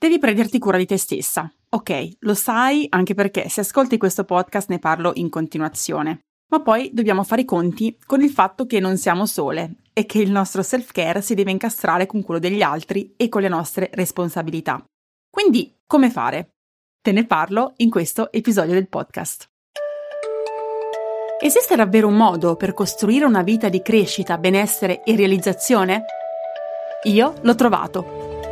Devi prenderti cura di te stessa. Ok, lo sai anche perché se ascolti questo podcast ne parlo in continuazione. Ma poi dobbiamo fare i conti con il fatto che non siamo sole e che il nostro self-care si deve incastrare con quello degli altri e con le nostre responsabilità. Quindi, come fare? Te ne parlo in questo episodio del podcast. Esiste davvero un modo per costruire una vita di crescita, benessere e realizzazione? Io l'ho trovato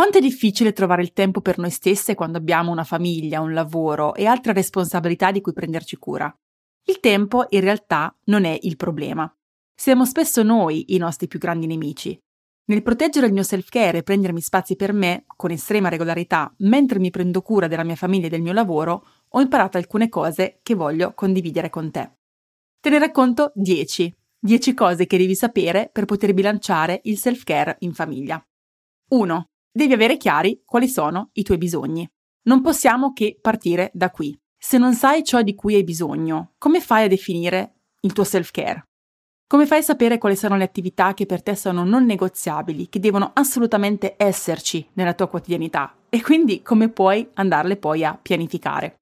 Quanto è difficile trovare il tempo per noi stesse quando abbiamo una famiglia, un lavoro e altre responsabilità di cui prenderci cura? Il tempo in realtà non è il problema. Siamo spesso noi i nostri più grandi nemici. Nel proteggere il mio self-care e prendermi spazi per me con estrema regolarità mentre mi prendo cura della mia famiglia e del mio lavoro, ho imparato alcune cose che voglio condividere con te. Te ne racconto 10. 10 cose che devi sapere per poter bilanciare il self-care in famiglia. 1. Devi avere chiari quali sono i tuoi bisogni. Non possiamo che partire da qui. Se non sai ciò di cui hai bisogno, come fai a definire il tuo self-care? Come fai a sapere quali sono le attività che per te sono non negoziabili, che devono assolutamente esserci nella tua quotidianità? E quindi come puoi andarle poi a pianificare?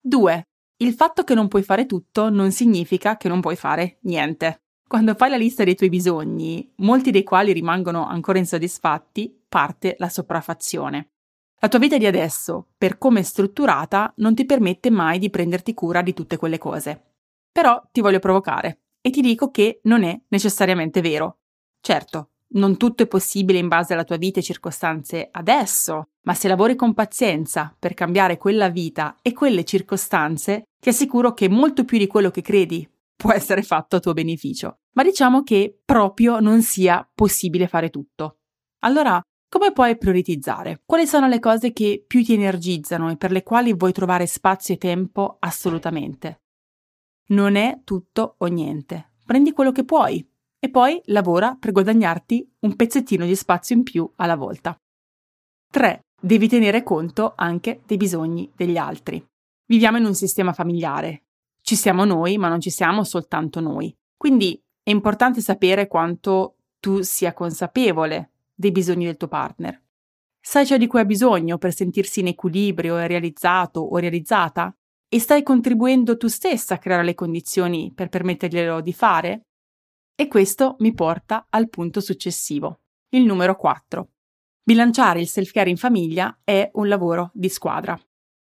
2. Il fatto che non puoi fare tutto non significa che non puoi fare niente. Quando fai la lista dei tuoi bisogni, molti dei quali rimangono ancora insoddisfatti, parte la sopraffazione. La tua vita di adesso, per come è strutturata, non ti permette mai di prenderti cura di tutte quelle cose. Però ti voglio provocare e ti dico che non è necessariamente vero. Certo, non tutto è possibile in base alla tua vita e circostanze adesso, ma se lavori con pazienza per cambiare quella vita e quelle circostanze, ti assicuro che molto più di quello che credi può essere fatto a tuo beneficio. Ma diciamo che proprio non sia possibile fare tutto. Allora, come puoi prioritizzare? Quali sono le cose che più ti energizzano e per le quali vuoi trovare spazio e tempo assolutamente? Non è tutto o niente. Prendi quello che puoi e poi lavora per guadagnarti un pezzettino di spazio in più alla volta. 3. Devi tenere conto anche dei bisogni degli altri. Viviamo in un sistema familiare ci siamo noi, ma non ci siamo soltanto noi. Quindi è importante sapere quanto tu sia consapevole dei bisogni del tuo partner. Sai ciò di cui ha bisogno per sentirsi in equilibrio e realizzato o realizzata? E stai contribuendo tu stessa a creare le condizioni per permetterglielo di fare? E questo mi porta al punto successivo, il numero 4. Bilanciare il self-care in famiglia è un lavoro di squadra.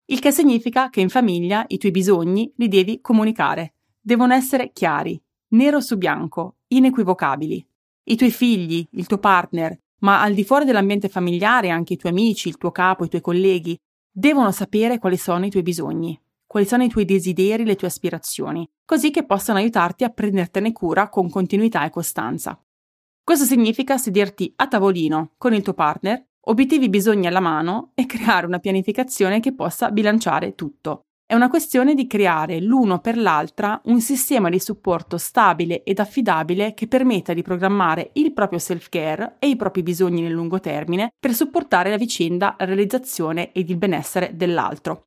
Il che significa che in famiglia i tuoi bisogni li devi comunicare. Devono essere chiari, nero su bianco, inequivocabili. I tuoi figli, il tuo partner, ma al di fuori dell'ambiente familiare anche i tuoi amici, il tuo capo, i tuoi colleghi, devono sapere quali sono i tuoi bisogni, quali sono i tuoi desideri, le tue aspirazioni, così che possano aiutarti a prendertene cura con continuità e costanza. Questo significa sederti a tavolino con il tuo partner obiettivi bisogni alla mano e creare una pianificazione che possa bilanciare tutto. È una questione di creare l'uno per l'altra un sistema di supporto stabile ed affidabile che permetta di programmare il proprio self-care e i propri bisogni nel lungo termine per supportare la vicenda, la realizzazione ed il benessere dell'altro.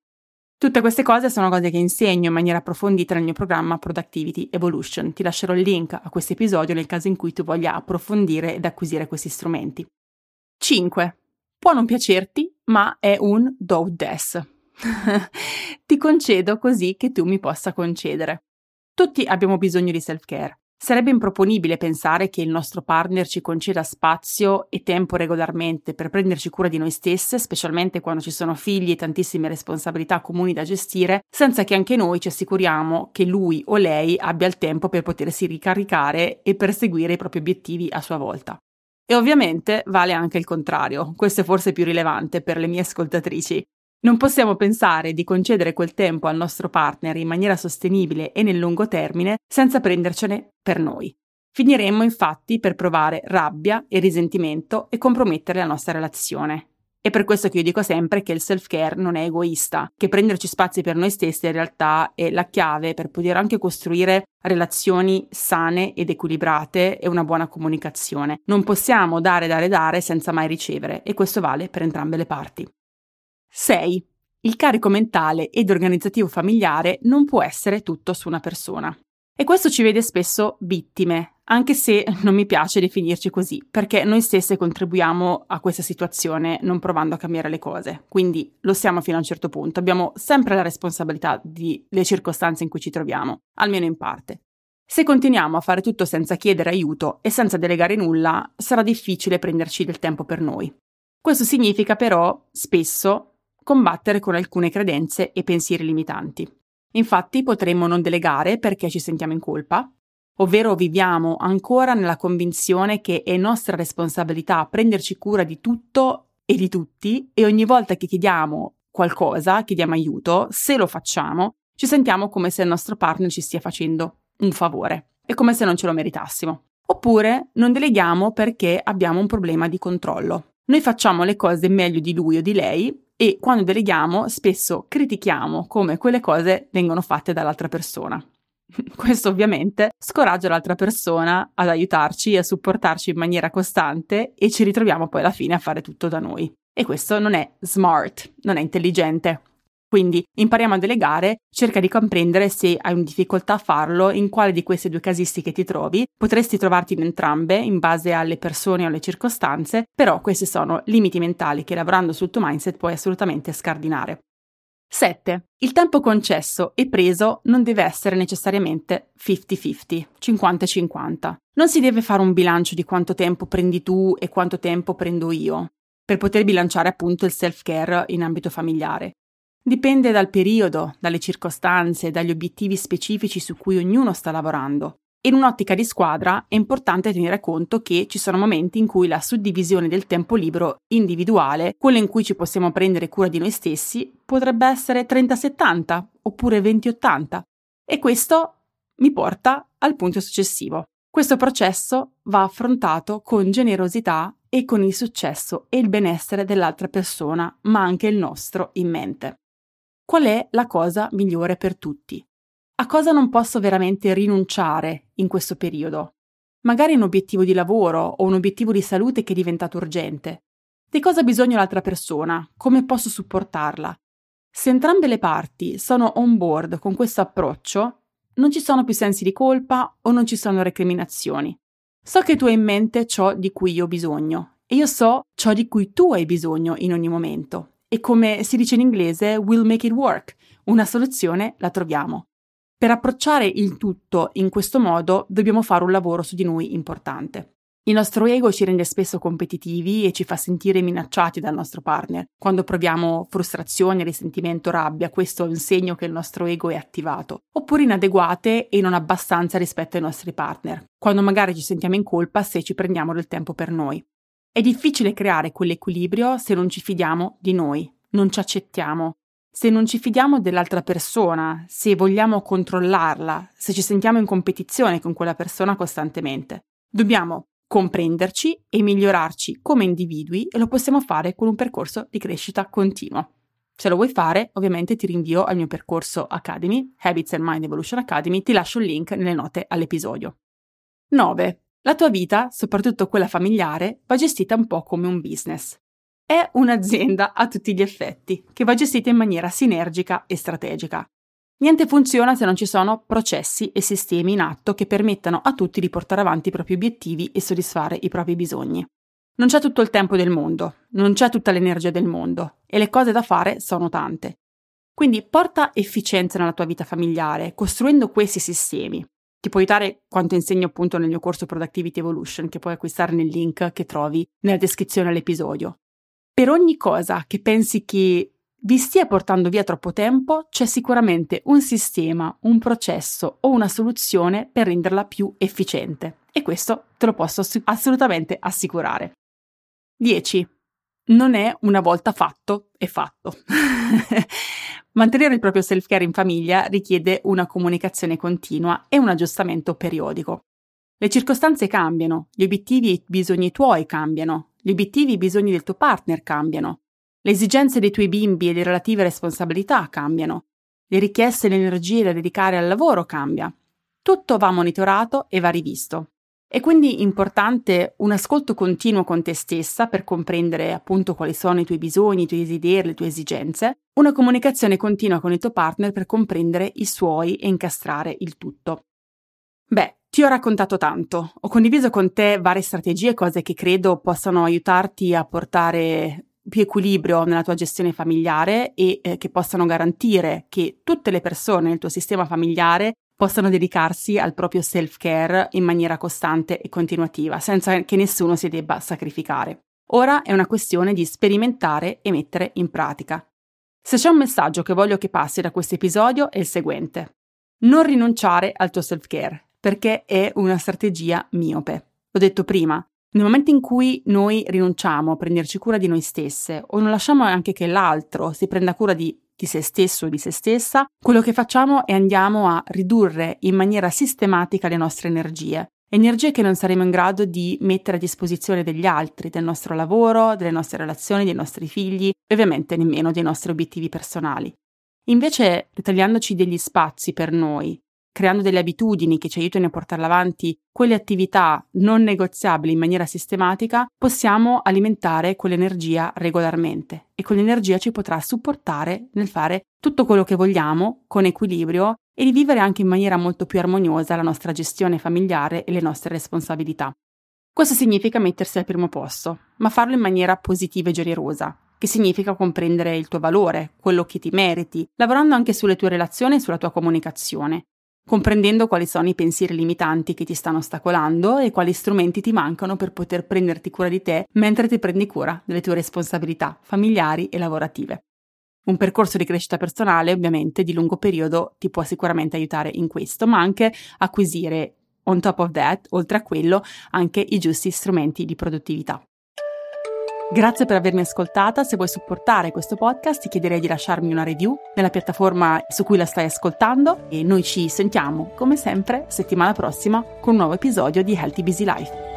Tutte queste cose sono cose che insegno in maniera approfondita nel mio programma Productivity Evolution. Ti lascerò il link a questo episodio nel caso in cui tu voglia approfondire ed acquisire questi strumenti. 5. Può non piacerti, ma è un do des. Ti concedo così che tu mi possa concedere. Tutti abbiamo bisogno di self-care. Sarebbe improponibile pensare che il nostro partner ci conceda spazio e tempo regolarmente per prenderci cura di noi stesse, specialmente quando ci sono figli e tantissime responsabilità comuni da gestire, senza che anche noi ci assicuriamo che lui o lei abbia il tempo per potersi ricaricare e perseguire i propri obiettivi a sua volta. E ovviamente vale anche il contrario, questo è forse più rilevante per le mie ascoltatrici. Non possiamo pensare di concedere quel tempo al nostro partner in maniera sostenibile e nel lungo termine senza prendercene per noi. Finiremmo infatti per provare rabbia e risentimento e compromettere la nostra relazione. È per questo che io dico sempre che il self-care non è egoista, che prenderci spazi per noi stessi in realtà è la chiave per poter anche costruire relazioni sane ed equilibrate e una buona comunicazione. Non possiamo dare, dare, dare senza mai ricevere e questo vale per entrambe le parti. 6. Il carico mentale ed organizzativo familiare non può essere tutto su una persona. E questo ci vede spesso vittime, anche se non mi piace definirci così, perché noi stesse contribuiamo a questa situazione non provando a cambiare le cose. Quindi lo siamo fino a un certo punto, abbiamo sempre la responsabilità delle circostanze in cui ci troviamo, almeno in parte. Se continuiamo a fare tutto senza chiedere aiuto e senza delegare nulla, sarà difficile prenderci del tempo per noi. Questo significa però, spesso, combattere con alcune credenze e pensieri limitanti. Infatti potremmo non delegare perché ci sentiamo in colpa, ovvero viviamo ancora nella convinzione che è nostra responsabilità prenderci cura di tutto e di tutti e ogni volta che chiediamo qualcosa, chiediamo aiuto, se lo facciamo, ci sentiamo come se il nostro partner ci stia facendo un favore, è come se non ce lo meritassimo. Oppure non deleghiamo perché abbiamo un problema di controllo. Noi facciamo le cose meglio di lui o di lei e quando deleghiamo spesso critichiamo come quelle cose vengono fatte dall'altra persona. Questo ovviamente scoraggia l'altra persona ad aiutarci e a supportarci in maniera costante e ci ritroviamo poi alla fine a fare tutto da noi. E questo non è smart, non è intelligente. Quindi impariamo a delegare, cerca di comprendere se hai una difficoltà a farlo, in quale di queste due casistiche ti trovi. Potresti trovarti in entrambe in base alle persone o alle circostanze, però questi sono limiti mentali che lavorando sul tuo mindset puoi assolutamente scardinare. 7. Il tempo concesso e preso non deve essere necessariamente 50-50, 50-50. Non si deve fare un bilancio di quanto tempo prendi tu e quanto tempo prendo io, per poter bilanciare appunto il self-care in ambito familiare. Dipende dal periodo, dalle circostanze, dagli obiettivi specifici su cui ognuno sta lavorando. In un'ottica di squadra è importante tenere conto che ci sono momenti in cui la suddivisione del tempo libero individuale, quello in cui ci possiamo prendere cura di noi stessi, potrebbe essere 30-70 oppure 20-80. E questo mi porta al punto successivo. Questo processo va affrontato con generosità e con il successo e il benessere dell'altra persona, ma anche il nostro in mente. Qual è la cosa migliore per tutti? A cosa non posso veramente rinunciare in questo periodo? Magari un obiettivo di lavoro o un obiettivo di salute che è diventato urgente. Di cosa ha bisogno l'altra persona? Come posso supportarla? Se entrambe le parti sono on board con questo approccio, non ci sono più sensi di colpa o non ci sono recriminazioni. So che tu hai in mente ciò di cui io ho bisogno e io so ciò di cui tu hai bisogno in ogni momento e come si dice in inglese, we'll make it work. Una soluzione la troviamo. Per approcciare il tutto in questo modo dobbiamo fare un lavoro su di noi importante. Il nostro ego ci rende spesso competitivi e ci fa sentire minacciati dal nostro partner. Quando proviamo frustrazione, risentimento, rabbia, questo è un segno che il nostro ego è attivato. Oppure inadeguate e non abbastanza rispetto ai nostri partner. Quando magari ci sentiamo in colpa se ci prendiamo del tempo per noi. È difficile creare quell'equilibrio se non ci fidiamo di noi, non ci accettiamo, se non ci fidiamo dell'altra persona, se vogliamo controllarla, se ci sentiamo in competizione con quella persona costantemente. Dobbiamo comprenderci e migliorarci come individui e lo possiamo fare con un percorso di crescita continua. Se lo vuoi fare, ovviamente ti rinvio al mio percorso Academy, Habits and Mind Evolution Academy, ti lascio il link nelle note all'episodio. 9. La tua vita, soprattutto quella familiare, va gestita un po' come un business. È un'azienda a tutti gli effetti, che va gestita in maniera sinergica e strategica. Niente funziona se non ci sono processi e sistemi in atto che permettano a tutti di portare avanti i propri obiettivi e soddisfare i propri bisogni. Non c'è tutto il tempo del mondo, non c'è tutta l'energia del mondo e le cose da fare sono tante. Quindi porta efficienza nella tua vita familiare, costruendo questi sistemi, ti può aiutare quanto insegno appunto nel mio corso Productivity Evolution, che puoi acquistare nel link che trovi nella descrizione all'episodio. Per ogni cosa che pensi che vi stia portando via troppo tempo, c'è sicuramente un sistema, un processo o una soluzione per renderla più efficiente. E questo te lo posso assolutamente assicurare. 10. Non è una volta fatto e fatto. Mantenere il proprio self-care in famiglia richiede una comunicazione continua e un aggiustamento periodico. Le circostanze cambiano, gli obiettivi e i bisogni tuoi cambiano, gli obiettivi e i bisogni del tuo partner cambiano. Le esigenze dei tuoi bimbi e le relative responsabilità cambiano. Le richieste e l'energia da dedicare al lavoro cambia. Tutto va monitorato e va rivisto. È quindi importante un ascolto continuo con te stessa per comprendere appunto quali sono i tuoi bisogni, i tuoi desideri, le tue esigenze, una comunicazione continua con il tuo partner per comprendere i suoi e incastrare il tutto. Beh, ti ho raccontato tanto, ho condiviso con te varie strategie, cose che credo possano aiutarti a portare più equilibrio nella tua gestione familiare e eh, che possano garantire che tutte le persone nel tuo sistema familiare possano dedicarsi al proprio self-care in maniera costante e continuativa, senza che nessuno si debba sacrificare. Ora è una questione di sperimentare e mettere in pratica. Se c'è un messaggio che voglio che passi da questo episodio è il seguente. Non rinunciare al tuo self-care, perché è una strategia miope. L'ho detto prima, nel momento in cui noi rinunciamo a prenderci cura di noi stesse o non lasciamo anche che l'altro si prenda cura di di se stesso o di se stessa, quello che facciamo è andiamo a ridurre in maniera sistematica le nostre energie. Energie che non saremo in grado di mettere a disposizione degli altri, del nostro lavoro, delle nostre relazioni, dei nostri figli e ovviamente nemmeno dei nostri obiettivi personali. Invece, ritagliandoci degli spazi per noi, creando delle abitudini che ci aiutino a portare avanti quelle attività non negoziabili in maniera sistematica, possiamo alimentare quell'energia regolarmente e quell'energia ci potrà supportare nel fare tutto quello che vogliamo con equilibrio e di vivere anche in maniera molto più armoniosa la nostra gestione familiare e le nostre responsabilità. Questo significa mettersi al primo posto, ma farlo in maniera positiva e generosa, che significa comprendere il tuo valore, quello che ti meriti, lavorando anche sulle tue relazioni e sulla tua comunicazione, comprendendo quali sono i pensieri limitanti che ti stanno ostacolando e quali strumenti ti mancano per poter prenderti cura di te mentre ti prendi cura delle tue responsabilità familiari e lavorative. Un percorso di crescita personale, ovviamente, di lungo periodo ti può sicuramente aiutare in questo, ma anche acquisire, on top of that, oltre a quello, anche i giusti strumenti di produttività. Grazie per avermi ascoltata, se vuoi supportare questo podcast ti chiederei di lasciarmi una review nella piattaforma su cui la stai ascoltando e noi ci sentiamo come sempre settimana prossima con un nuovo episodio di Healthy Busy Life.